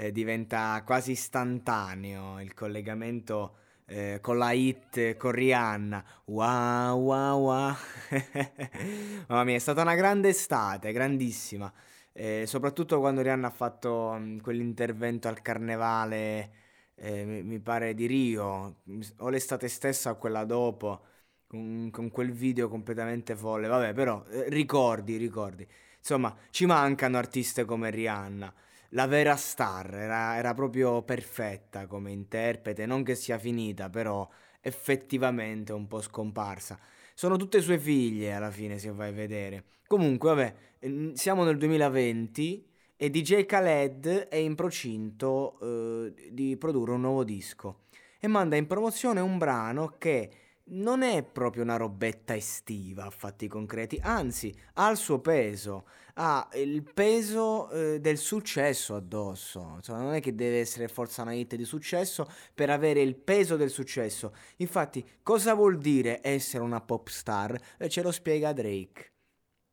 eh, diventa quasi istantaneo il collegamento eh, con la hit con Rihanna. Wow, wow, wow. Mamma mia, è stata una grande estate, grandissima. Eh, soprattutto quando Rihanna ha fatto mh, mm, quell'intervento al carnevale, eh, mi, mi, pare di Rio, o l'estate stessa o quella dopo, con, con quel video completamente folle. Vabbè, però, eh, ricordi, ricordi. Insomma, ci mancano artiste come Rihanna. La vera star era, era proprio perfetta come interprete, non che sia finita, però effettivamente un po' scomparsa. Sono tutte sue figlie alla fine, se vai a vedere. Comunque, vabbè, siamo nel 2020 e DJ Khaled è in procinto eh, di produrre un nuovo disco e manda in promozione un brano che non è proprio una robetta estiva a fatti concreti, anzi ha il suo peso, ha il peso eh, del successo addosso, insomma, non è che deve essere forza una hit di successo per avere il peso del successo. Infatti, cosa vuol dire essere una pop star? E ce lo spiega Drake.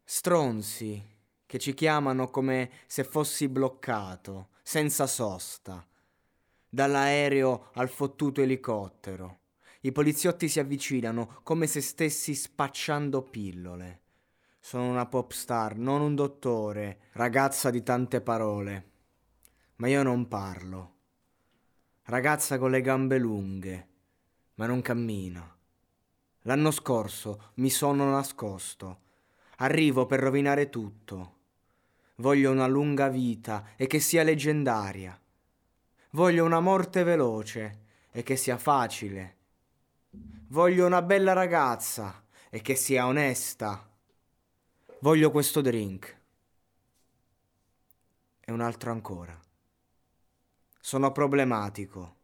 Stronzi che ci chiamano come se fossi bloccato, senza sosta, dall'aereo al fottuto elicottero i poliziotti si avvicinano come se stessi spacciando pillole. Sono una pop star, non un dottore, ragazza di tante parole. Ma io non parlo. Ragazza con le gambe lunghe, ma non cammina. L'anno scorso mi sono nascosto. Arrivo per rovinare tutto. Voglio una lunga vita e che sia leggendaria. Voglio una morte veloce e che sia facile Voglio una bella ragazza e che sia onesta. Voglio questo drink. E un altro ancora. Sono problematico.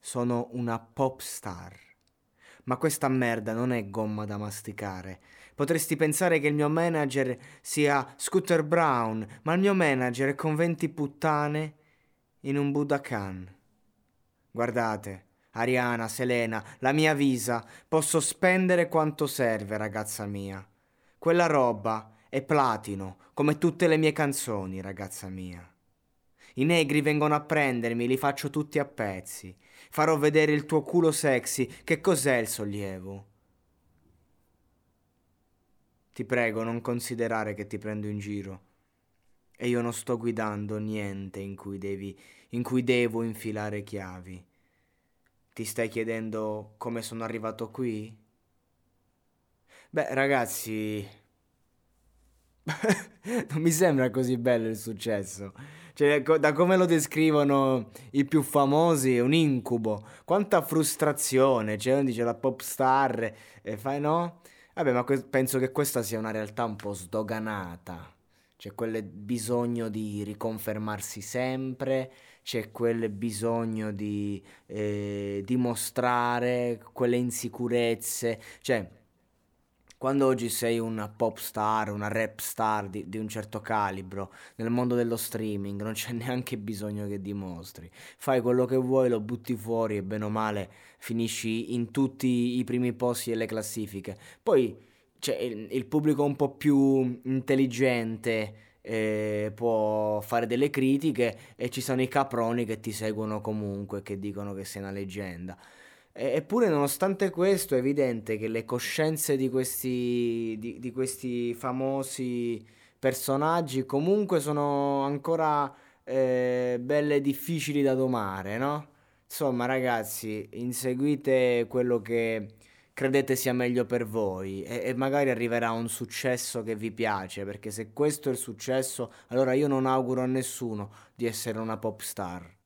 Sono una pop star. Ma questa merda non è gomma da masticare. Potresti pensare che il mio manager sia Scooter Brown, ma il mio manager è con 20 puttane in un Budokan. Guardate, Ariana, Selena, la mia visa, posso spendere quanto serve, ragazza mia. Quella roba è platino, come tutte le mie canzoni, ragazza mia. I negri vengono a prendermi, li faccio tutti a pezzi. Farò vedere il tuo culo sexy, che cos'è il sollievo? Ti prego, non considerare che ti prendo in giro. E io non sto guidando niente in cui, devi, in cui devo infilare chiavi. Ti stai chiedendo come sono arrivato qui? Beh, ragazzi, non mi sembra così bello il successo. Cioè, da come lo descrivono i più famosi, è un incubo. Quanta frustrazione. Cioè, uno dice la pop star e fai no? Vabbè, ma que- penso che questa sia una realtà un po' sdoganata. C'è quel bisogno di riconfermarsi sempre, c'è quel bisogno di eh, dimostrare quelle insicurezze, cioè quando oggi sei una pop star, una rap star di, di, un certo calibro, nel mondo dello streaming non c'è neanche bisogno che dimostri. Fai quello che vuoi, lo butti fuori e bene o male finisci in tutti i primi posti delle classifiche. Poi c'è il, il pubblico un po' più intelligente può fare delle critiche e ci sono i caproni che ti seguono comunque, che dicono che sei una leggenda. eppure, nonostante questo, è evidente che le coscienze di questi, di, di questi famosi personaggi comunque sono ancora eh, belle difficili da domare, no? Insomma, ragazzi, inseguite quello che credete sia meglio per voi e, e magari arriverà un successo che vi piace, perché se questo è il successo, allora io non auguro a nessuno di essere una pop star.